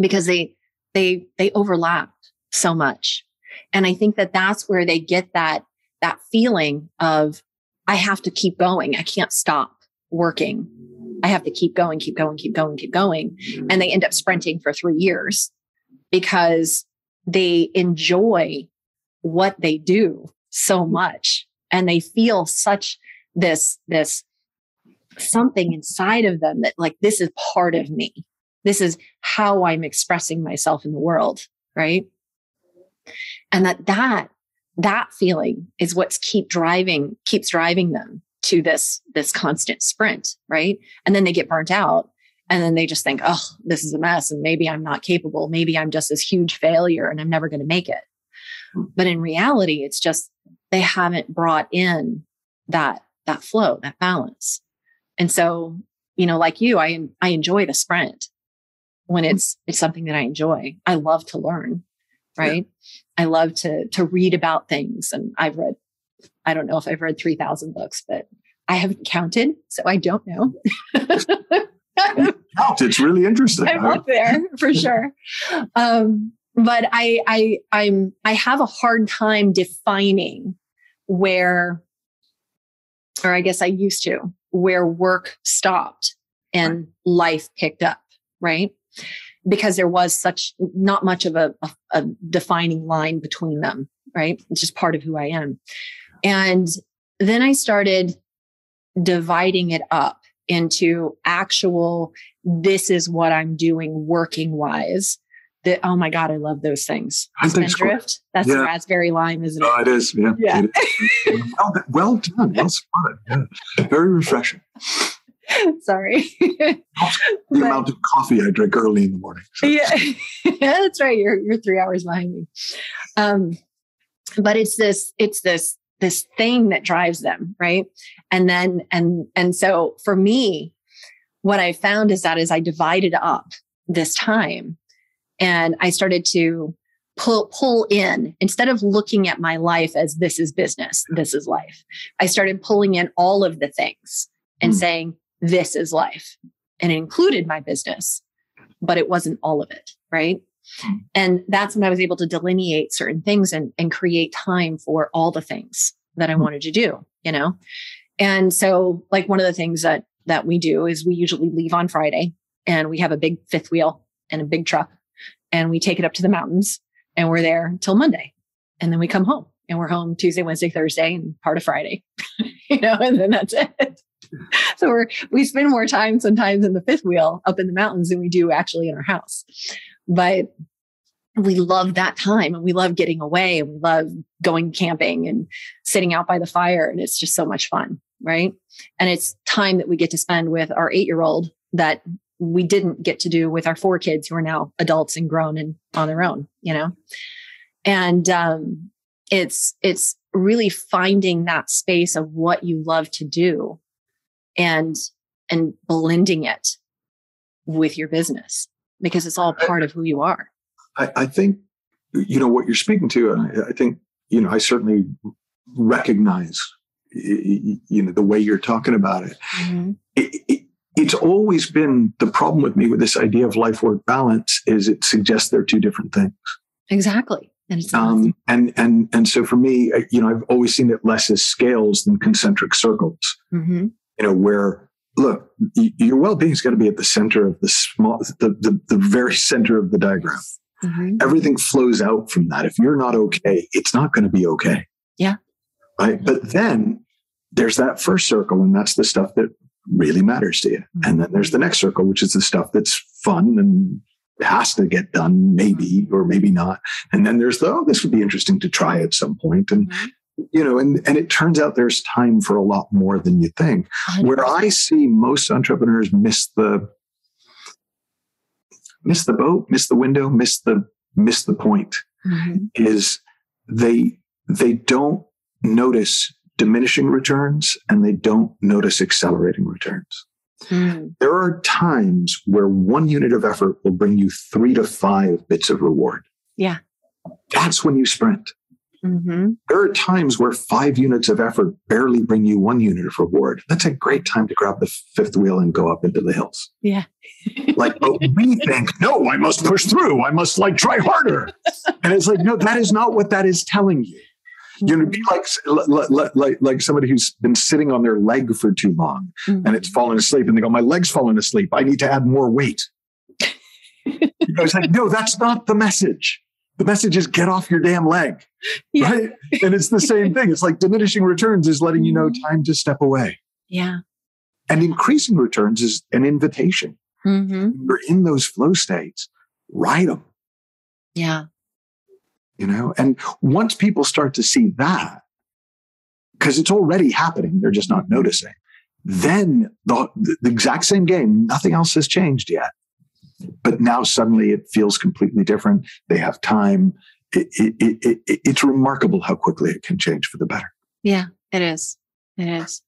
because they, they, they overlap so much. And I think that that's where they get that, that feeling of, I have to keep going. I can't stop working. I have to keep going, keep going, keep going, keep going. And they end up sprinting for three years because they enjoy what they do so much and they feel such this this something inside of them that like this is part of me this is how i'm expressing myself in the world right? And that that that feeling is what's keep driving keeps driving them to this this constant sprint right? And then they get burnt out and then they just think oh this is a mess and maybe i'm not capable. Maybe i'm just this huge failure and i'm never going to make it. But in reality it's just they haven't brought in that that flow that balance. And so you know like you i i enjoy the sprint when it's it's something that i enjoy i love to learn right i love to to read about things and i've read I don't know if I've read 3,000 books, but I haven't counted, so I don't know. It's really interesting. I'm up there for sure. Um, but I, I, I'm, I have a hard time defining where, or I guess I used to, where work stopped and life picked up, right? Because there was such not much of a, a, a defining line between them, right? It's just part of who I am. And then I started dividing it up into actual, this is what I'm doing working wise. That, oh my God, I love those things. I think so. Spindrift. That's Yeah. raspberry lime, isn't it? Oh, it is. Yeah. Yeah. It is. well, done- well done. Well spotted. Yeah. Very refreshing. Sorry. The But- amount of coffee I drink early in the morning. Yeah, that's right. You're you're three hours behind me. Um, but it's this it's this this thing that drives them, right? And then and and so for me, what I found is that as I divided up this time, and I started to pull pull in instead of looking at my life as this is business, this is life. I started pulling in all of the things and Hmm. saying this is life, and it included my business but it wasn't all of it. Right. Hmm. And that's when I was able to delineate certain things and, and create time for all the things that I Hmm. wanted to do, you know? And so like one of the things that, that we do is we usually leave on Friday and we have a big fifth wheel and a big truck and we take it up to the mountains and we're there till Monday. And then we come home and we're home Tuesday, Wednesday, Thursday and part of Friday, you know, and then that's it. So we're, we spend more time sometimes in the fifth wheel up in the mountains than we do actually in our house. But we love that time and we love getting away and we love going camping and sitting out by the fire. And it's just so much fun. Right. And it's time that we get to spend with our eight year old that we didn't get to do with our four kids who are now adults and grown and on their own, you know? And, um, it's, it's really finding that space of what you love to do and, and blending it with your business because it's all part of who you are. I, I think, you know, what you're speaking to, I, I think, you know, I certainly recognize, you know, the way you're talking about it. it, it it's always been the problem with me with this idea of life work balance is it suggests they're two different things. Exactly. And it's. Um, and and and so for me, you know, I've always seen it less as scales than concentric circles. Mhm. You know, where look, your well-being is going to be at the center of the small, the, the the very center of the diagram. Mhm. Everything flows out from that. If you're not okay, it's not going to be okay. Yeah. Right. But then there's that first circle, and that's the stuff that really matters to you. And then there's the next circle, which is the stuff that's fun and has to get done, maybe or maybe not. And then there's the, oh, this would be interesting to try at some point. And, Mhm. You know, and, and it turns out there's time for a lot more than you think. Where I see most entrepreneurs miss the, miss the boat, miss the window, miss the, miss the point Mhm. is they, they don't notice diminishing returns and they don't notice accelerating returns. Mm. There are times where one unit of effort will bring you three to five bits of reward. Yeah. That's when you sprint. Mhm. There are times where five units of effort barely bring you one unit of reward. That's a great time to grab the fifth wheel and go up into the hills. Yeah. Like, but we think, no, I must push through. I must like try harder. And it's like, no, that is not what that is telling you. You know, be like, like, like, like somebody who's been sitting on their leg for too long Mhm. and it's fallen asleep and they go, my leg's fallen asleep. I need to add more weight. you know, it's like, no, that's not the message. The message is get off your damn leg. Yeah. Right. And it's the same thing. It's like diminishing returns is letting you know time to step away. Yeah. And increasing returns is an invitation. Mhm. You're in those flow states, ride them, Yeah. you know? And once people start to see that, because it's already happening, they're just not noticing, then the, the exact same game, nothing else has changed yet. But now suddenly it feels completely different. They have time. It, it, it, it, it's remarkable how quickly it can change for the better. Yeah. It is. It is.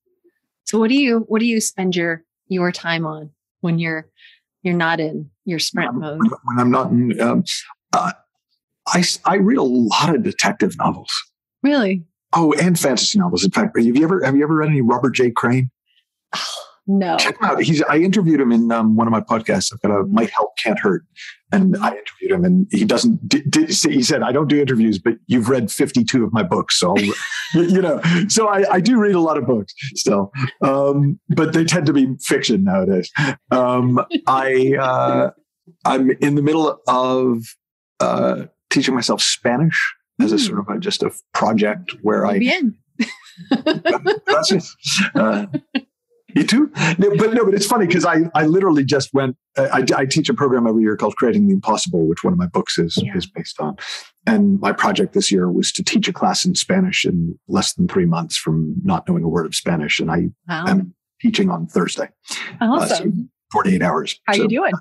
So what do you what do you spend your your time on when you're you're not in your sprint mode? When, when I'm not in, um, uh, I, I read a lot of detective novels. Really? Oh, and fantasy novels. In fact, have you ever have you ever read any Robert J. Crane? No. Check him out. He's I interviewed him in um, one of my podcasts. I've got a Might Help Can't Hurt, and I interviewed him, and he doesn't. Did, did, he said I don't do interviews, but you've read fifty two of my books, so you know. So I, I do read a lot of books still, um, but they tend to be fiction nowadays. Um, I uh, I'm in the middle of uh, teaching myself Spanish as a sort of a, just a project where I. Bien. It. Uh, you too? No, but no, but it's funny because I, I literally just went, I, I, teach a program every year called Creating the Impossible, which one of my books is, yeah. is based on. And my project this year was to teach a class in Spanish in less than three months from not knowing a word of Spanish. And I wow. am teaching on Thursday. Awesome. Uh, so 48 hours. How so, you doing?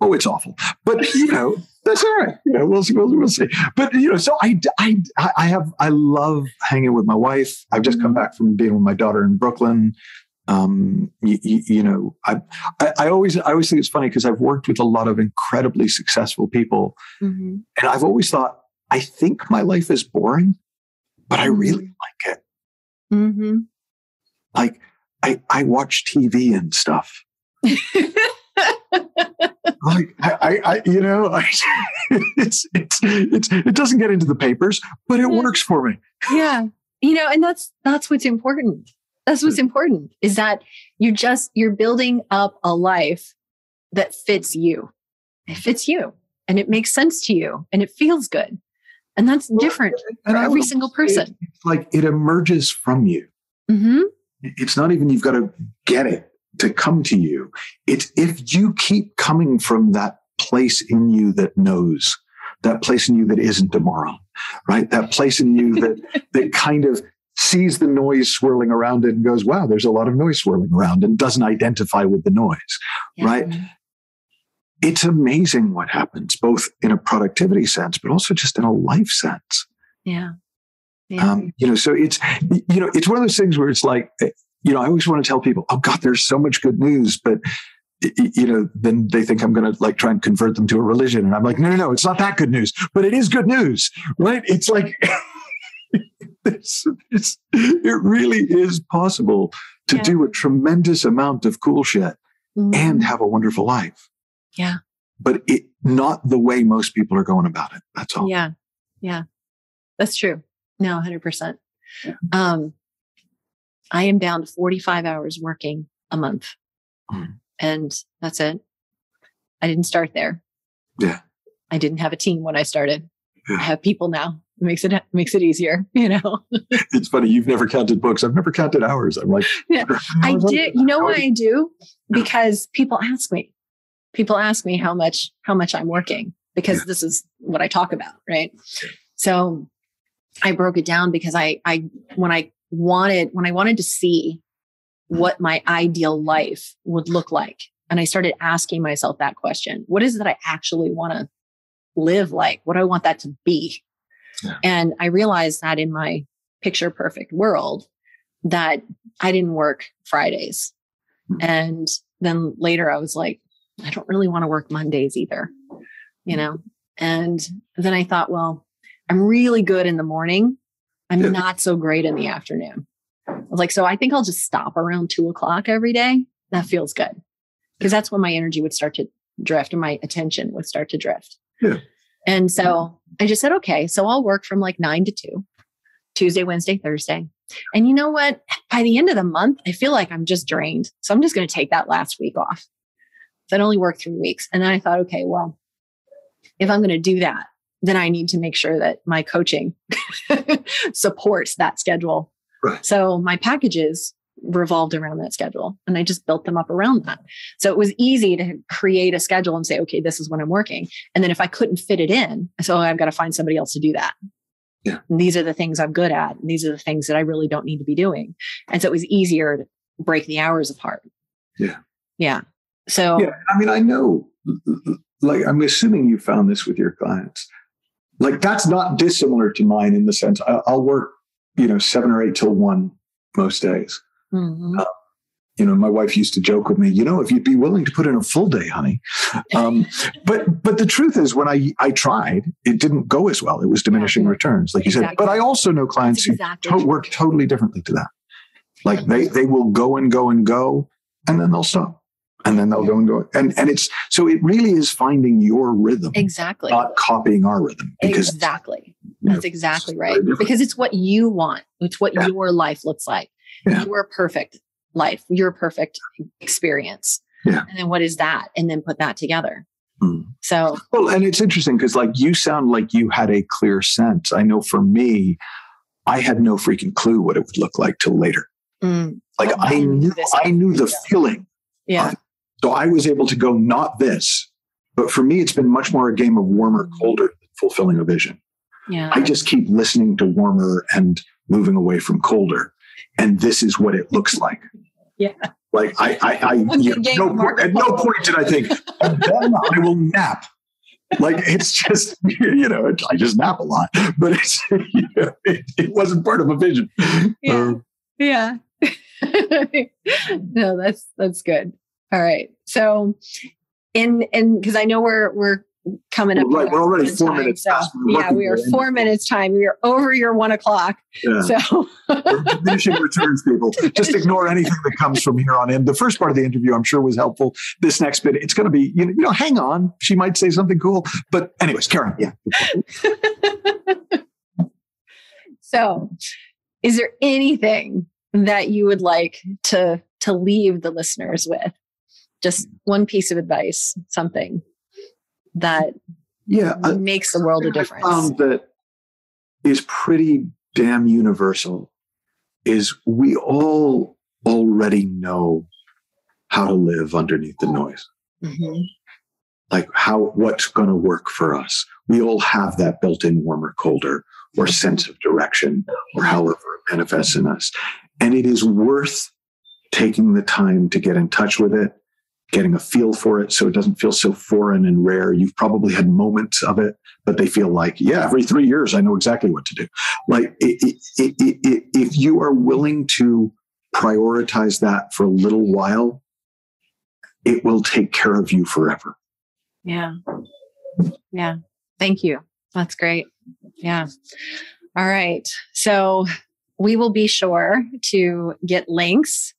Oh, it's awful. But, you know, that's all right. You know, we'll see. We'll, we'll, see. But you know, so I, I, I have, I love hanging with my wife. I've just mm-hmm. come back from being with my daughter in Brooklyn um, you, you, know, I, I, I, always, I always think it's funny because I've worked with a lot of incredibly successful people, mm-hmm. and I've always thought, I think my life is boring, but I really mm-hmm. like it. Mm-hmm. Like, I, I watch TV and stuff. like I, I, you know, I, it's, it's, it's, it doesn't get into the papers, but it yeah. works for me. Yeah. You know, and that's, that's what's important that's what's important is that you just, you're building up a life that fits you. It fits you and it makes sense to you and it feels good. And that's well, different and for every single person. It's like it emerges from you. Mm-hmm. It's not even you've got to get it to come to you. It's if you keep coming from that place in you that knows, that place in you that isn't a moron, right? That place in you that that kind of sees the noise swirling around it and goes, wow, there's a lot of noise swirling around and doesn't identify with the noise, yeah. right? It's amazing what happens, both in a productivity sense, but also just in a life sense. Yeah. yeah. Um, you know, so it's, you know, it's one of those things where it's like, eh, you know, I always want to tell people, oh God, there's so much good news, but you know, then they think I'm going to like try and convert them to a religion. And I'm like, no, no, no, it's not that good news, but it is good news, right? It's like, it's, it's, it really is possible to yeah. do a tremendous amount of cool shit mm-hmm. and have a wonderful life. Yeah. But it not the way most people are going about it. That's all. Yeah. Yeah. That's true. No, 100%. Yeah. Um, I am down to 45 hours working a month. Mm. And that's it. I didn't start there. Yeah. I didn't have a team when I started. Yeah. I have people now makes it makes it easier you know? It's funny you've never counted books. I've never counted hours. I'm like yeah. i did you know why i do? Because people ask me people ask me how much how much i'm working because yeah. this is what i talk about right? So i broke it down because i i when i wanted when i wanted to see hmm. what my ideal life would look like and i started asking myself that question what is it that i actually want to live like? What do i want that to be and I realized that in my picture perfect world that I didn't work Fridays. Mm-hmm. And then later I was like, I don't really want to work Mondays either, you know? And then I thought, well, I'm really good in the morning. I'm yeah. not so great in the afternoon. I was like, so I think I'll just stop around two o'clock every day. That feels good. Because that's when my energy would start to drift and my attention would start to drift. Yeah. And so I just said, okay, so I'll work from like nine to two, Tuesday, Wednesday, Thursday. And you know what? By the end of the month, I feel like I'm just drained. So I'm just going to take that last week off. So I only work three weeks. And then I thought, okay, well, if I'm going to do that, then I need to make sure that my coaching supports that schedule. Right. So my packages revolved around that schedule and I just built them up around that. So it was easy to create a schedule and say, okay, this is when I'm working. And then if I couldn't fit it in, so oh, I've got to find somebody else to do that. Yeah. And these are the things I'm good at. And these are the things that I really don't need to be doing. And so it was easier to break the hours apart. Yeah. Yeah. So, yeah, I mean, I know, like, I'm assuming you found this with your clients. Like, that's not dissimilar to mine in the sense I'll work, you know, seven or eight till one most days. Mm-hmm. Uh, you know, my wife used to joke with me, you know, if you'd be willing to put in a full day, honey. Um, but but the truth is, when I I tried, it didn't go as well. It was diminishing returns, like you Exactly. said. But I also know clients exactly who to- work totally differently to that. Like they they will go and go and go, and then they'll stop, and then they'll go and go, and and it's so it really is finding your rhythm, Exactly. not copying our rhythm, because Exactly. you know, That's exactly right. Because it's what you want. It's what Yeah. your life looks like. Yeah. Your perfect life, your perfect experience. Yeah. And then what is that? And then put that together. Mm. So Well, and it's interesting because like you sound like you had a clear sense. I know for me, I had no freaking clue what it would look like till later. mm, Like Oh, I knew. I knew the Yeah. feeling. yeah. So I was able to go not this, but for me, it's been much more a game of warmer, colder, than fulfilling a vision. Yeah. I just keep listening to warmer and moving away from colder, and this is what it looks like. Yeah. Like I, I, I you know, no, point, at no point did I think, then I will nap. Like it's just, you know, it, I just nap a lot, but it's, you know, it, it wasn't part of a vision. Yeah. Uh, Yeah. no, that's that's good. All right. So in and because I know we're we're coming up. Right, we're already four time, minutes So past. Yeah, we are four minutes time. We are over your one o'clock. yeah. So diminishing returns, people. Just ignore anything that comes from here on in. The first part of the interview, I'm sure, was helpful. This next bit, it's going to be, you know, you know, hang on. She might say something cool. But, anyways, Karen, yeah. so is there anything that you would like to to leave the listeners with? Just one piece of advice, something that Yeah. I, makes the world a difference. found that is pretty damn universal is we all already know how to live underneath the noise. Mhm. like how what's going to work for us we all have that built-in warmer colder or sense of direction or however it manifests in us and it is worth taking the time to get in touch with it getting a feel for it so it doesn't feel so foreign and rare you've probably had moments of it but they feel like yeah every three years i know exactly what to do like it, it, it, if you are willing to prioritize that for a little while it will take care of you forever Yeah. Yeah. Thank you. That's great. Yeah. All right. So we will be sure to get links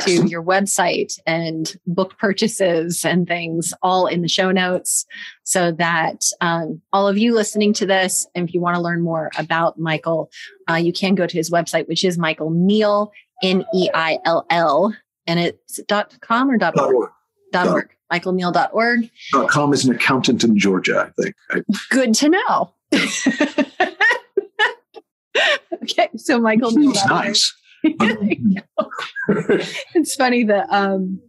to your website and book purchases and things all in the show notes so that um, all of you listening to this, if you want to learn more about Michael, uh, you can go to his website, which is Michael Neill, N E I L L, and it's dot com or dot Dot org? org. Dot Dot. org. MichaelNeill.org. Dot com is an accountant in Georgia, I think. I, Good to know. okay, so Michael. seems nice. it's funny that um,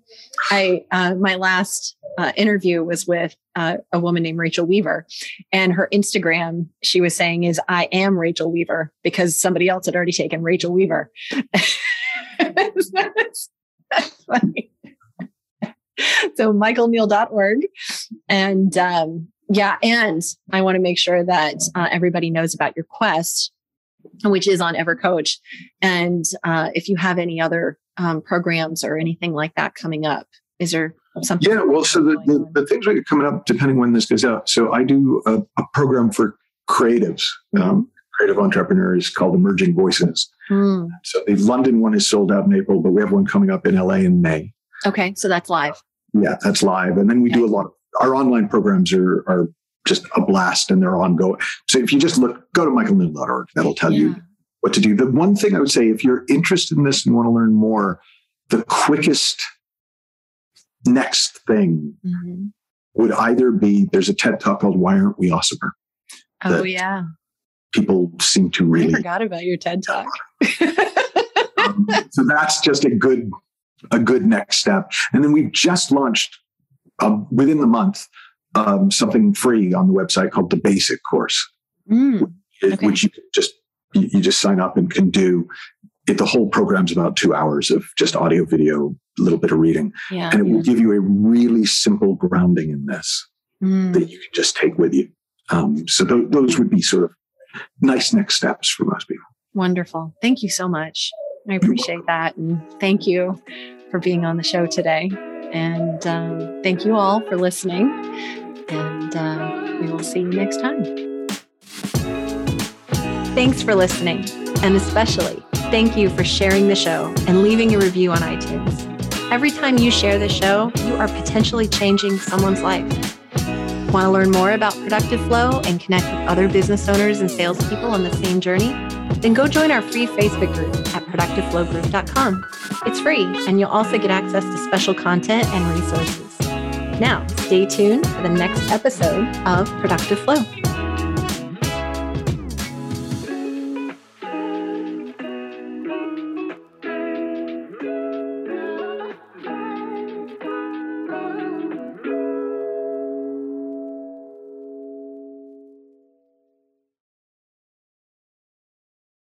I uh, my last uh, interview was with uh, a woman named Rachel Weaver, and her Instagram she was saying is I am Rachel Weaver because somebody else had already taken Rachel Weaver. that's, that's funny. so michaelneill.org and um, yeah and i want to make sure that uh, everybody knows about your quest which is on evercoach and uh, if you have any other um, programs or anything like that coming up is there something yeah, well, so the, the, the things we got coming up, depending when this goes out. So I do a, a program for creatives, um, creative entrepreneurs called Emerging Voices. Hmm. So the London one is sold out in April, but we have one coming up in LA in May. okay so that's live Yeah, that's live. And then we do a lot of our online programs are, are just a blast and they're ongoing. So if you just look, go to michaelneill.org, that'll tell you what to do. The one thing I would say, if you're interested in this and want to learn more, the quickest next thing Mhm. would either be there's a TED talk called Why Aren't We Awesomer? oh yeah People seem to really. i really. forgot about your ted talk um, so that's just a good a good next step. And then we've just launched um, within the month um, something free on the website called the Basic Course. Mm. Okay. which you just you just sign up and can do. It, the whole program's about two hours of just audio, video, a little bit of reading, yeah and it will give you a really simple grounding in this Mm. that you can just take with you. Um, so th- those would be sort of nice next steps for most people. Wonderful. Thank you so much. I appreciate that. And thank you for being on the show today. And um, thank you all for listening. And uh, we will see you next time. Thanks for listening. And especially, thank you for sharing the show and leaving a review on iTunes. Every time you share the show, you are potentially changing someone's life. Want to learn more about Productive Flow and connect with other business owners and salespeople on the same journey? Then go join our free Facebook group productiveflowgroup.com. It's free, and you'll also get access to special content and resources. Now, stay tuned for the next episode of Productive Flow.